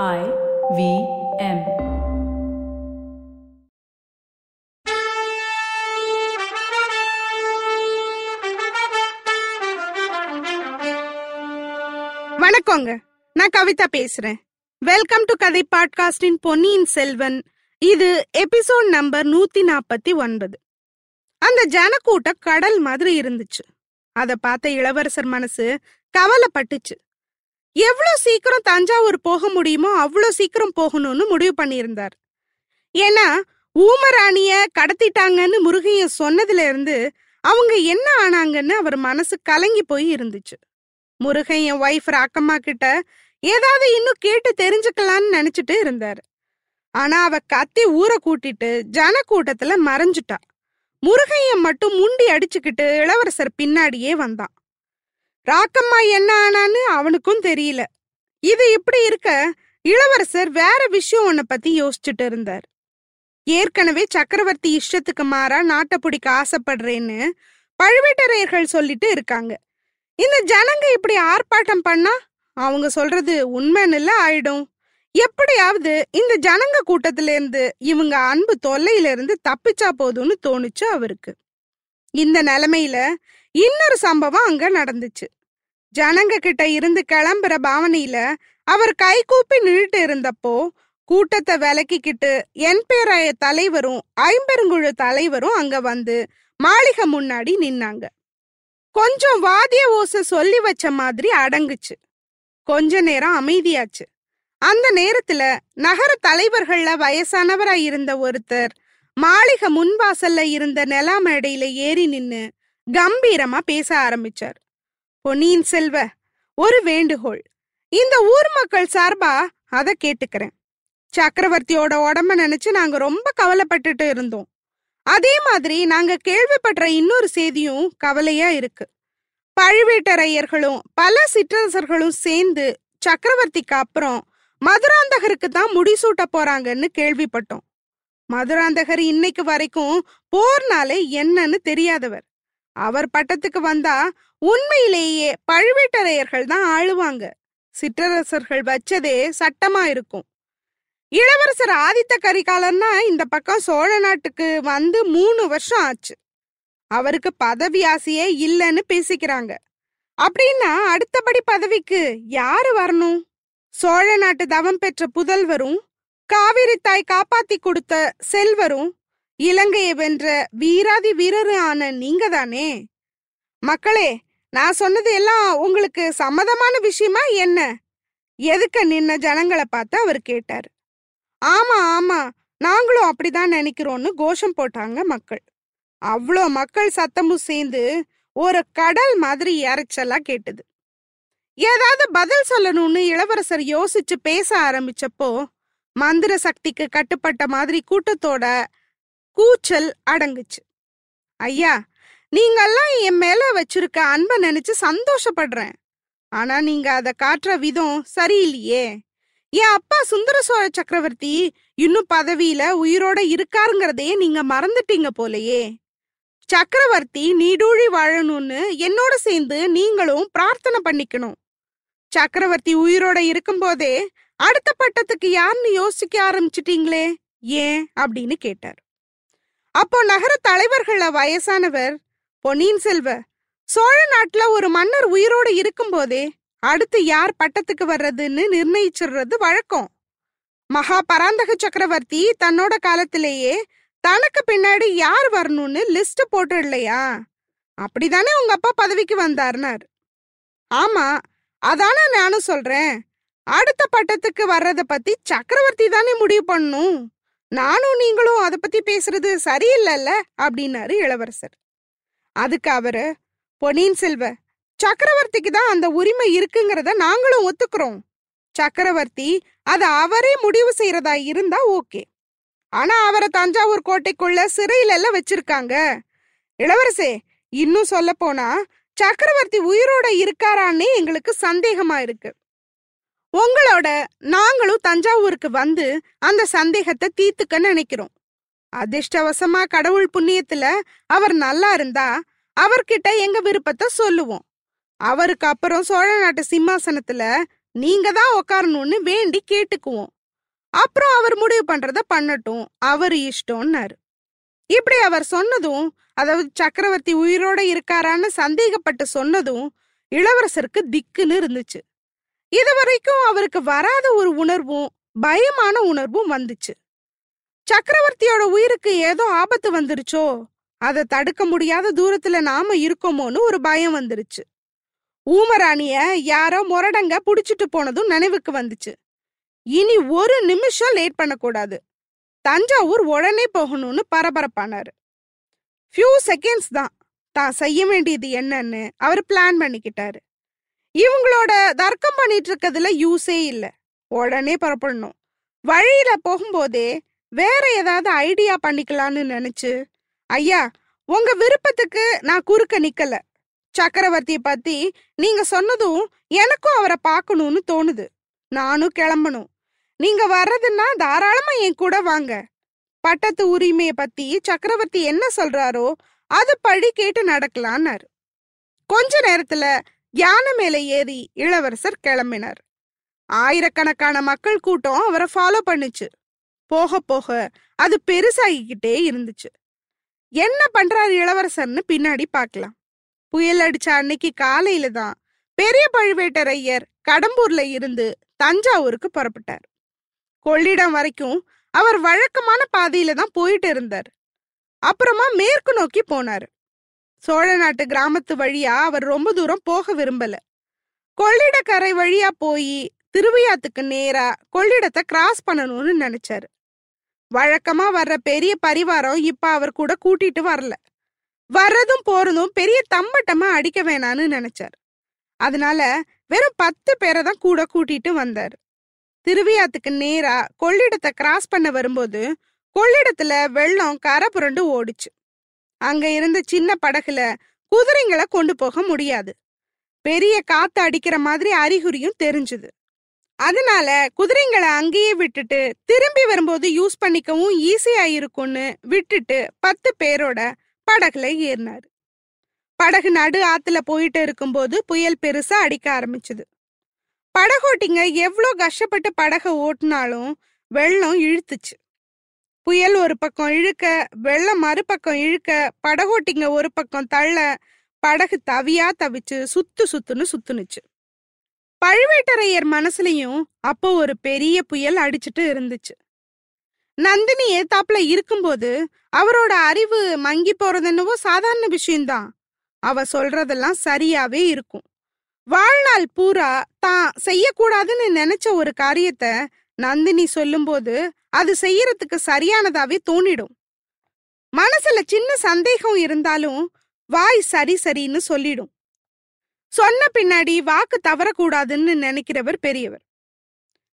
I V M. வணக்கங்க. நான் கவிதா பேசுறேன். வெல்கம் டு கதை பாட்காஸ்டின் பொன்னியின் செல்வன் இது எபிசோட் நம்பர் நூத்தி நாற்பத்தி ஒன்பது. அந்த ஜனக்கூட்டம் கடல் மாதிரி இருந்துச்சு. அத பார்த்த இளவரசர் மனசு கவலைப்பட்டுச்சு. எவ்வளவு சீக்கிரம் தஞ்சாவூர் போக முடியுமோ அவ்வளவு சீக்கிரம் போகணும்னு முடிவு பண்ணியிருந்தார். ஏன்னா ஊமராணிய கடத்திட்டாங்கன்னு முருகையன் சொன்னதுல இருந்து அவங்க என்ன ஆனாங்கன்னு அவர் மனசு கலங்கி போய் இருந்துச்சு. முருகையன் ஒய்ஃப் அக்கம்மா கிட்ட ஏதாவது இன்னும் கேட்டு தெரிஞ்சுக்கலாம்னு நினைச்சிட்டு இருந்தாரு. ஆனா அவ கத்தி ஊரை கூட்டிட்டு ஜன கூட்டத்துல மறைஞ்சுட்டா. முருகையன் மட்டும் முண்டி அடிச்சுக்கிட்டு இளவரசர் பின்னாடியே வந்தான். ராக்கம்மா என்ன ஆனான்னு அவனுக்கும் தெரியல. இது இப்படி இருக்க இளவரசர் வேற விஷயம் ஒன்ன பத்தி யோசிச்சுட்டு இருந்தார். ஏற்கனவே சக்கரவர்த்தி இஷ்டத்துக்கு மாறா நாட்டை பிடிக்க ஆசைப்படுறேன்னு பழுவேட்டரையர்கள் சொல்லிட்டு இருக்காங்க. இந்த ஜனங்க இப்படி ஆர்ப்பாட்டம் பண்ணா அவங்க சொல்றது உண்மைன்னு ஆயிடும். எப்படியாவது இந்த ஜனங்க கூட்டத்துல இருந்து இவங்க அன்பு தொல்லையில இருந்து தப்பிச்சா போதும்னு தோணுச்சு அவருக்கு. இந்த நிலைமையில இன்னொரு சம்பவம் அங்க நடந்துச்சு. ஜனங்க கிட்ட இருந்து கிளம்புற பாவனையில அவர் கை கூப்பி நின்றுட்டு இருந்தப்போ கூட்டத்தை விலக்கிக்கிட்டு என் பேராய தலைவரும் ஐம்பெருங்குழு தலைவரும் அங்க வந்து மாளிகை முன்னாடி நின்னாங்க. கொஞ்சம் வாத்திய ஓசை சொல்லி வச்ச மாதிரி அடங்குச்சு. கொஞ்ச நேரம் அமைதியாச்சு. அந்த நேரத்துல நகர தலைவர்கள்ல வயசானவரா இருந்த ஒருத்தர் மாளிகை முன்வாசல்ல இருந்த நிலா மேடையில ஏறி நின்னு கம்பீரமா பேச ஆரம்பிச்சார். பொன்னியின் செல்வ. ஒரு வேண்டுகோள். இந்த ஊர் மக்கள் சார்பா அத கேட்டுக்கிறேன். சக்கரவர்த்தியோட உடம்ப நினைச்சு நாங்க ரொம்ப கவலைப்பட்டுட்டு இருந்தோம். அதே மாதிரி நாங்க கேள்விப்படுற இன்னொரு செய்தியும் கவலையா இருக்கு. பழுவேட்டரையர்களும் பல சிற்றரசர்களும் சேர்ந்து சக்கரவர்த்திக்கு அப்புறம் மதுராந்தகருக்கு தான் முடிசூட்ட போறாங்கன்னு கேள்விப்பட்டோம். மதுராந்தகர் இன்னைக்கு வரைக்கும் போர்னாலே என்னன்னு தெரியாதவர். அவர் பட்டத்துக்கு வந்தா உண்மையிலேயே பழுவேட்டரையர்கள் தான் ஆளுவாங்க. சிற்றரசர்கள் வச்சதே சட்டமா இருக்கும். இளவரசர் ஆதித்த கரிகாலன்னா இந்த பக்கம் சோழ நாட்டுக்கு வந்து மூணு வருஷம் ஆச்சு. அவருக்கு பதவி ஆசையே இல்லைன்னு பேசிக்கிறாங்க. அப்படின்னா அடுத்தபடி பதவிக்கு யாரு வரணும்? சோழ நாட்டு தவம் பெற்ற புதல்வரும் காவிரி தாய் காப்பாத்தி கொடுத்த செல்வரும் இலங்கையை வென்ற வீராதி வீரரும் ஆன நீங்க தானே மக்களே நான் சொன்னது எல்லாம் உங்களுக்கு சம்மதமான விஷயமா என்ன? எதுக்க நின்ன ஜனங்களை பார்த்து அவர் கேட்டார். ஆமா ஆமா நாங்களும் அப்படிதான் நினைக்கிறோம்னு கோஷம் போட்டாங்க மக்கள். அவ்வளோ மக்கள் சத்தமும் சேர்ந்து ஒரு கடல் மாதிரி இறைச்சலா கேட்டது. ஏதாவது பதில் சொல்லணும்னு இளவரசர் யோசிச்சு பேச ஆரம்பிச்சப்போ மந்திர சக்திக்கு கட்டுப்பட்ட மாதிரி கூட்டத்தோட கூச்சல் அடங்குச்சு. ஐயா நீங்கெல்லாம் என் மேல வச்சிருக்க அன்பை நினைச்சு சந்தோஷப்படுறேன். ஆனா நீங்க அத காட்டுற விதம் சரியில்லையே. என் அப்பா சுந்தர சோழ சக்கரவர்த்தி இன்னும் பதவியில உயிரோட இருக்காருங்கிறதையே நீங்க மறந்துட்டீங்க போலயே. சக்கரவர்த்தி நீடூழி வாழணும்னு என்னோட சேர்ந்து நீங்களும் பிரார்த்தனை பண்ணிக்கணும். சக்கரவர்த்தி உயிரோட இருக்கும்போதே அடுத்த பட்டத்துக்கு யாருன்னு யோசிக்க ஆரம்பிச்சிட்டீங்களே? ஏன்? அப்படின்னு கேட்டார். அப்போ நகர தலைவர்கள வயசானவர் பொன்னியின் செல்வ. சோழ நாட்டுல ஒரு மன்னர் உயிரோட இருக்கும்போதே அடுத்து யார் பட்டத்துக்கு வர்றதுன்னு நிர்ணயிச்சிடுறது வழக்கம். மகா பராந்தக சக்கரவர்த்தி தன்னோட காலத்திலேயே தனக்கு பின்னாடி யார் வரணும்னு லிஸ்ட் போட்டு இல்லையா அப்படிதானே உங்க அப்பா பதவிக்கு வந்தார்னார். ஆமா அதானே நானும் சொல்றேன். அடுத்த பட்டத்துக்கு வர்றத பத்தி சக்கரவர்த்தி தானே முடிவு பண்ணும் நானும் நீங்களும் அத பத்தி பேசுறது சரியில்லைல்ல? அப்படின்னாரு இளவரசர். அதுக்கு அவரு பொன்னியின் செல்வ சக்கரவர்த்திக்கு தான் அந்த உரிமை இருக்குங்கிறத நாங்களும் ஒத்துக்கிறோம். சக்கரவர்த்தி அத அவரே முடிவு செய்யறதா இருந்தா ஓகே. ஆனா அவரை தஞ்சாவூர் கோட்டைக்குள்ள சிறையில எல்லாம் வச்சிருக்காங்க. இளவரசே இன்னும் சொல்ல போனா சக்கரவர்த்தி உயிரோட இருக்காரான்னே எங்களுக்கு சந்தேகமா இருக்கு. உங்களோட நாங்களும் தஞ்சாவூருக்கு வந்து அந்த சந்தேகத்தை தீர்த்துக்க நினைக்கிறோம். அதிர்ஷ்டவசமா கடவுள் புண்ணியத்துல அவர் நல்லா இருந்தா அவர்கிட்ட எங்க விருப்பத்தை சொல்லுவோம். அவருக்கு அப்புறம் சோழ நாட்டு சிம்மாசனத்துல நீங்க தான் உக்காரணும்னு வேண்டி கேட்டுக்குவோம். அப்புறம் அவர் முடிவு பண்றத பண்ணட்டும் அவர் இஷ்டம்னாரு. இப்படி அவர் சொன்னதும் அதாவது சக்கரவர்த்தி உயிரோட இருக்காரான்னு சந்தேகப்பட்டு சொன்னதும் இளவரசருக்கு திக்குன்னு இருந்துச்சு. இதுவரைக்கும் அவருக்கு வராத ஒரு உணர்வும் பயமான உணர்வும் வந்துச்சு. சக்கரவர்த்தியோட உயிருக்கு ஏதோ ஆபத்து வந்துருச்சோ? அதை தடுக்க முடியாத தூரத்துல நாம இருக்கோமோன்னு ஒரு பயம் வந்துருச்சு. ஊமராணிய யாரோ முரடங்க புடிச்சிட்டு போனதும் நினைவுக்கு வந்துச்சு. இனி ஒரு நிமிஷம் லேட் பண்ணக்கூடாது. தஞ்சாவூர் உடனே போகணும்னு பரபரப்பானாரு. ஃபியூ செகண்ட்ஸ் தான். தான் செய்ய வேண்டியது என்னன்னு அவர் பிளான் பண்ணிக்கிட்டாரு. இவங்களோட தர்க்கம் பண்ணிட்டு இருக்கிறதுல யூஸே இல்ல. உடனே புறப்படணும். வழியில போகும்போதே வேற ஏதாவது ஐடியா பண்ணிக்கலாம்னு நினைச்சு ஐயா உங்க விருப்பத்துக்கு நான் குறுக்க நிக்கல. சக்கரவர்த்திய பத்தி நீங்க சொன்னதும் எனக்கும் அவரை பார்க்கணும்னு தோணுது. நானும் கிளம்பணும். நீங்க வர்றதுன்னா தாராளமா என் கூட வாங்க. பட்டத்து உரிமையை பத்தி சக்கரவர்த்தி என்ன சொல்றாரோ அது படி கேட்டு நடக்கலான்னாரு கொஞ்ச நேரத்துல யானை மேல ஏறி இளவரசர் கிளம்பினார். ஆயிரக்கணக்கான மக்கள் கூட்டம் அவரை ஃபாலோ பண்ணுச்சு. போக போக அது பெருசாகிக்கிட்டே இருந்துச்சு. என்ன பண்றாரு இளவரசர்னு பின்னாடி பார்க்கலாம். புயல் அடிச்ச அன்னைக்கு காலையில தான் பெரிய பழுவேட்டரையர் கடம்பூர்ல இருந்து தஞ்சாவூருக்கு புறப்பட்டார். கொள்ளிடம் வரைக்கும் அவர் வழக்கமான பாதையில தான் போயிட்டு இருந்தார். அப்புறமா மேற்கு நோக்கி போனாரு. சோழ நாட்டு கிராமத்து வழியா அவர் ரொம்ப தூரம் போக விரும்பல. கொள்ளிடக்கரை வழியா போய் திருவையாத்துக்கு நேரா கொள்ளிடத்தை கிராஸ் பண்ணணும்னு நினைச்சாரு. வழக்கமா வர்ற பெரிய பரிவாரம் இப்ப அவர் கூட கூட்டிட்டு வரல. வர்றதும் போறதும் பெரிய தம்பட்டமா அடிக்க வேணான்னு நினைச்சாரு. அதனால வெறும் பத்து பேரை தான் கூட கூட்டிட்டு வந்தாரு. திருவியாத்துக்கு நேரா கொள்ளிடத்தை கிராஸ் பண்ண வரும்போது கொள்ளிடத்துல வெள்ளம் கரை புரண்டு ஓடிச்சு. அங்க இருந்த சின்ன படகுல குதிரைங்களை கொண்டு போக முடியாது. பெரிய காத்து அடிக்கிற மாதிரி அறிகுறியும் தெரிஞ்சுது. அதனால குதிரைங்களை அங்கேயே விட்டுட்டு திரும்பி வரும்போது யூஸ் பண்ணிக்கவும் ஈஸியா இருக்கும்னு விட்டுட்டு பத்து பேரோட படகுல ஏறினாரு. படகு நடு ஆத்துல போயிட்டு இருக்கும்போது புயல் பெருசா அடிக்க ஆரம்பிச்சது. படகோட்டிங்க எவ்வளோ கஷ்டப்பட்டு படகை ஓட்டினாலும் வெள்ளம் இழுத்துச்சு. புயல் ஒரு பக்கம் இழுக்க வெள்ளம் மறுபக்கம் இழுக்க படகோட்டிங்க ஒரு பக்கம் தள்ள படகு தவியா தவிச்சு சுத்து சுத்துன்னு சுத்துனுச்சு. பழுவேட்டரையர் மனசுலயும் அப்போ ஒரு பெரிய புயல் அடிச்சுட்டு இருந்துச்சு. நந்தினி ஏத்தாப்புல இருக்கும்போது அவரோட அறிவு மங்கி போறது என்னவோ சாதாரண விஷயம்தான். அவ சொல்றதெல்லாம் சரியாவே இருக்கும். வாழ்நாள் பூரா தான் செய்யக்கூடாதுன்னு நினைச்ச ஒரு காரியத்தை நந்தினி சொல்லும்போது அது செய்யறதுக்கு சரியானதாவே தோணிடும். மனசுல சின்ன சந்தேகம் இருந்தாலும் வாய் சரி சரின்னு சொல்லிடும். சொன்ன பின்னாடி வாக்கு தவறக்கூடாதுன்னு நினைக்கிறவர் பெரியவர்.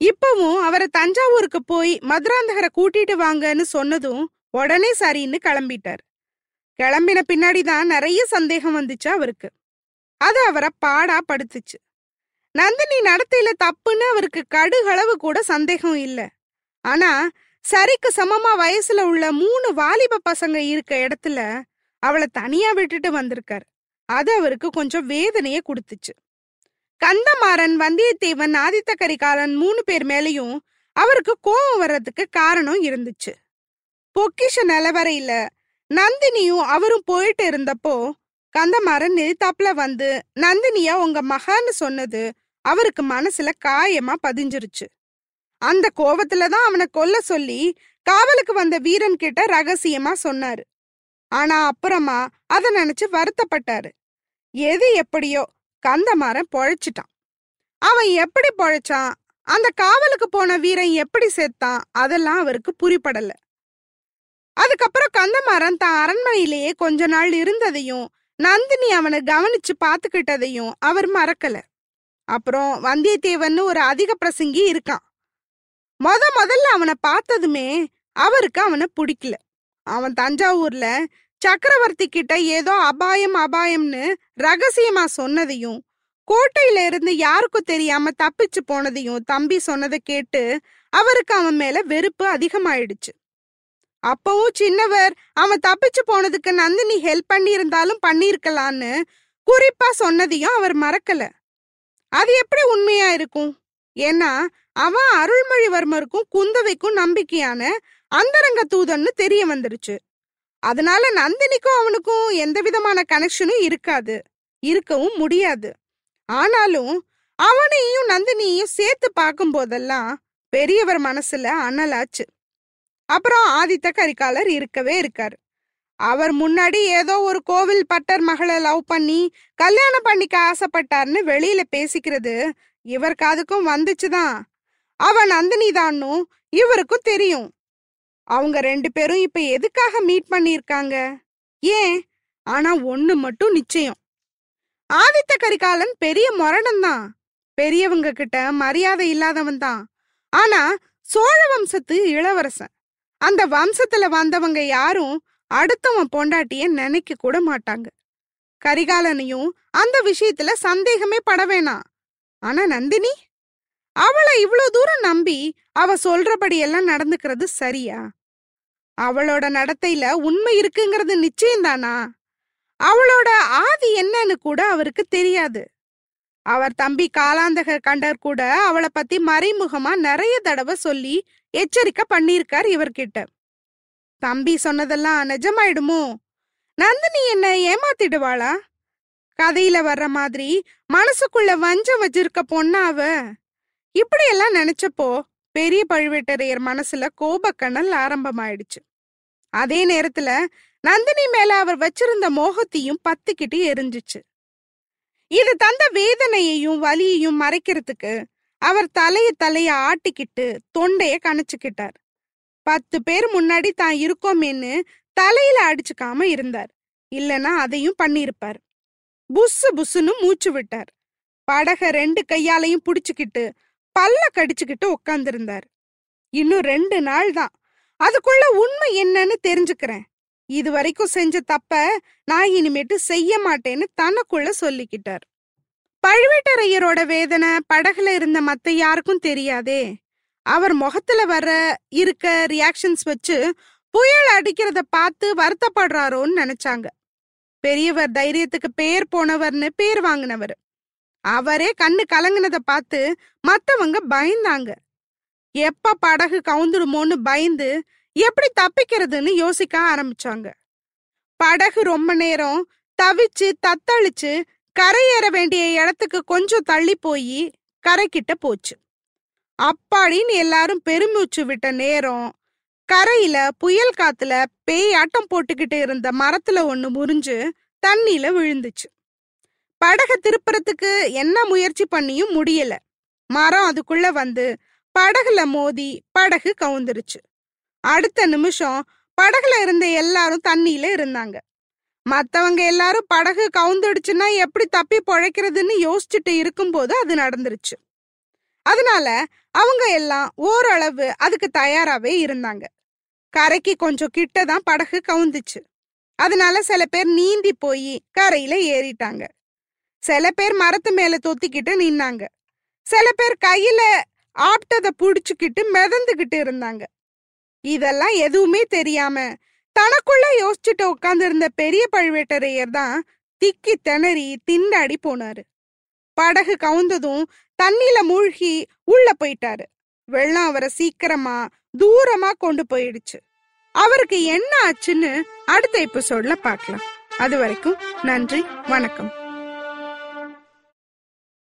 இப்பவும் அவரை தஞ்சாவூருக்கு போய் மதுராந்தகரை கூட்டிட்டு வாங்கன்னு சொன்னதும் உடனே சரின்னு கிளம்பிட்டார். கிளம்பின பின்னாடி தான் நிறைய சந்தேகம் வந்துச்சு அவருக்கு. அது அவரை பாடா படுத்துச்சு. நந்தினி நடத்தையில தப்புன்னு அவருக்கு கடுகளவு கூட சந்தேகம் இல்ல. ஆனா சரிக்கு சமமா வயசுல உள்ள மூணு வாலிப பசங்க இருக்க இடத்துல அவளை தனியா விட்டுட்டு வந்திருக்காரு. அது அவருக்கு கொஞ்சம் வேதனைய கொடுத்துச்சு. கந்தமாறன் வந்தியத்தேவன் ஆதித்த கரிகாலன் மூணு பேர் மேலயும் அவருக்கு கோபம் வர்றதுக்கு காரணம் இருந்துச்சு. பொக்கிஷ நிலவரையில நந்தினியும் அவரும் போயிட்டு இருந்தப்போ கந்தமாறன் நிறுத்தாப்புல வந்து நந்தினியா உங்க மகான்னு சொன்னது அவருக்கு மனசுல காயமா பதிஞ்சிருச்சு. அந்த கோவத்துல தான் அவனை கொல்ல சொல்லி காவலுக்கு வந்த வீரன் கிட்ட ரகசியமா சொன்னாரு. ஆனா அப்புறமா அத நினைச்சு வருத்தப்பட்டாரு. எது எப்படியோ கந்தமாறன் பொழைச்சிட்டான். அவன் எப்படி பொழைச்சான்? அந்த காவலுக்கு போன வீரன் எப்படி செத்தான்? அதெல்லாம் அவருக்கு புரிப்படல அதுக்கப்புறம் கந்தமாறன் தான் அரண்மனையிலேயே கொஞ்ச நாள் இருந்ததையும் நந்தினி அவனை கவனிச்சு பாத்துக்கிட்டதையும் அவர் மறக்கல. அப்புறம் வந்தியத்தேவன் ஒரு அதிக பிரசங்கி இருக்கான். மொத முதல்ல அவனை பார்த்ததுமே அவருக்கு அவனை பிடிக்கல. அவன் தஞ்சாவூர்ல சக்கரவர்த்தி கிட்ட ஏதோ அபாயம் அபாயம்னு ரகசியமா சொன்னதையும் கோட்டையில இருந்து யாருக்கும் தெரியாம தப்பிச்சு போனதையும் தம்பி சொன்னதை கேட்டு அவருக்கு அவன் மேல வெறுப்பு அதிகமாயிடுச்சு. அப்பவும் சின்னவர் அவன் தப்பிச்சு போனதுக்கு நந்தினி ஹெல்ப் பண்ணியிருந்தாலும் பண்ணியிருக்கலான்னு குறிப்பா சொன்னதையும் அவர் மறக்கல. அது எப்படி உண்மையா இருக்கும்? ஏன்னா அவன் அருள்மொழிவர்மருக்கும் குந்தவைக்கும் நம்பிக்கையான அந்தரங்க தூதன்னு தெரிய வந்துருச்சு. அதனால நந்தினிக்கும் அவனுக்கும் எந்த விதமான கனெக்ஷனும் இருக்காது. இருக்கவும் முடியாது. ஆனாலும் அவனையும் நந்தினியையும் சேர்த்து பார்க்கும் போதெல்லாம் பெரியவர் மனசுல அனலாச்சு. அப்புறம் ஆதித்த கரிகாலர் இருக்கவே இருக்காரு. அவர் முன்னாடி ஏதோ ஒரு கோவில் பட்டர் மகளை லவ் பண்ணி கல்யாணம் பண்ணிக்க ஆசைப்பட்டார்னு வெளியில பேசிக்கிறது இவர் காதுக்கும் வந்துச்சுதான். அவன் நந்தினி தான்னு இவருக்கும் தெரியும். அவங்க ரெண்டு பேரும் இப்ப எதுக்காக மீட் பண்ணிருக்காங்க ஏன்? ஆனா ஒண்ணு மட்டும் நிச்சயம். ஆதித்த கரிகாலன் பெரிய முரடன் தான் பெரியவங்க கிட்ட மரியாதை இல்லாதவன் தான். ஆனா சோழ வம்சத்து இளவரசன். அந்த வம்சத்துல வந்தவங்க யாரும் அடுத்தவன் பொண்டாட்டிய நினைக்க கூட மாட்டாங்க. கரிகாலனையும் அந்த விஷயத்துல சந்தேகமே பட வேணாம். ஆனா நந்தினி அவளை இவ்வளவு தூரம் நம்பி அவ சொல்றபடி எல்லாம் நடந்துக்கிறது சரியா? அவளோட நடத்தையில உண்மை இருக்குங்கிறது நிச்சயம்தானா? அவளோட ஆதி என்னன்னு கூட அவருக்கு தெரியாது. அவர் தம்பி காலாந்தக கண்டர் கூட அவளை பத்தி மறைமுகமா நிறைய தடவை சொல்லி எச்சரிக்கை பண்ணியிருக்கார் இவர்கிட்ட. தம்பி சொன்னதெல்லாம் நிஜமாயிடுமோ? நந்தினி என்ன ஏமாத்திடுவாளா? கதையில வர்ற மாதிரி மனசுக்குள்ள வஞ்சம் வச்சிருக்க பொண்ணாவ? இப்படியெல்லாம் நினைச்சப்போ பெரிய பழுவேட்டரையர் மனசுல கோபக்கணல் ஆரம்பமாயிடுச்சு. அதே நேரத்துல நந்தினி மேல அவர் வச்சிருந்த மோகத்தையும் பத்துக்கிட்டு எரிஞ்சுச்சு. இது தந்த வேதனையையும் வலியையும் மறைக்கிறதுக்கு அவர் தலைய தலைய ஆட்டிக்கிட்டு தொண்டைய கணச்சுக்கிட்டார். பத்து பேர் முன்னாடி தான் இருக்கோமேன்னு தலையில அடிச்சுக்காம இருந்தார். இல்லைன்னா அதையும் பண்ணியிருப்பார். புஸ்ஸு புஸ்ஸுன்னு மூச்சு விட்டார். படக ரெண்டு கையாலையும் புடிச்சுக்கிட்டு பல்ல கடிச்சுக்கிட்டு உக்காந்துருந்தார். இன்னும் ரெண்டு நாள் தான். அதுக்குள்ள உண்மை என்னன்னு தெரிஞ்சுக்கிறேன். இது வரைக்கும் செஞ்ச தப்ப நான் இனிமேட்டு செய்ய மாட்டேன்னு தனக்குள்ள சொல்லிக்கிட்டார். பழுவேட்டரையரோட வேதனை படகுல இருந்த மத்த யாருக்கும் தெரியாதே. அவர் முகத்துல வர இருக்க ரியாக்ஷன்ஸ் வச்சு புயல் அடிக்கிறத பார்த்து வருத்தப்படுறாரோன்னு நினைச்சாங்க. பெரியவர் தைரியத்துக்கு பேர் போனவர்னு பேர் வாங்கினவர். அவரே கண்ணு கலங்கினத பார்த்து மத்தவங்க பயந்தாங்க. எப்ப படகு கவுந்துடுமோன்னு பயந்து எப்படி தப்பிக்கிறதுன்னு யோசிக்க ஆரம்பிச்சாங்க. படகு ரொம்ப நேரம் தவிச்சு தத்தளிச்சு கரையேற வேண்டிய இடத்துக்கு கொஞ்சம் தள்ளி போய் கரைக்கிட்ட போச்சு. அப்பாடின்னு எல்லாரும் பெருமூச்சு விட்ட நேரம் கரையில புயல் காத்துல பேய் ஆட்டம் போட்டுக்கிட்டு இருந்த மரத்துல ஒண்ணு முறிஞ்சு தண்ணியில விழுந்துச்சு. படக திருப்புறத்துக்கு என்ன முயற்சி பண்ணியும் முடியல. மரம் அதுக்குள்ள வந்து படகுல மோதி படகு கவுந்துருச்சு. அடுத்த நிமிஷம் படகுல இருந்த எல்லாரும் தண்ணியில இருந்தாங்க. மத்தவங்க எல்லாரும் படகு கவுந்துடுச்சுன்னா எப்படி தப்பி பொழைக்கிறதுன்னு யோசிச்சுட்டு இருக்கும்போது அது நடந்துருச்சு. அதனால அவங்க எல்லாம் ஓரளவு அதுக்கு தயாராவே இருந்தாங்க. கரைக்கு கொஞ்சம் கிட்ட தான் படகு கவுந்துச்சு. அதனால சில பேர் நீந்தி போய் கரையில ஏறிட்டாங்க. சில பேர் மரத்து மேல தொத்திக்கிட்டு நின்னாங்க. சில பேர் கையில ஆப்டத புடிச்சுக்கிட்டு மிதந்துகிட்டு இருந்தாங்க. இதெல்லாம் எதுவுமே தெரியாம தனக்குள்ள யோசிச்சுட்டு உட்கார்ந்து இருந்த பெரிய பழுவேட்டரையர் தான் திக்கி திணறி திண்டாடி போனாரு. படகு கவுந்ததும் தண்ணியில மூழ்கி உள்ள போயிட்டாரு. வெள்ளம் அவரை சீக்கிரமா தூரமா கொண்டு போயிடுச்சு. அவருக்கு என்ன ஆச்சுன்னு அடுத்த எபிசோட்ல பார்க்கலாம். அது வரைக்கும் நன்றி வணக்கம்.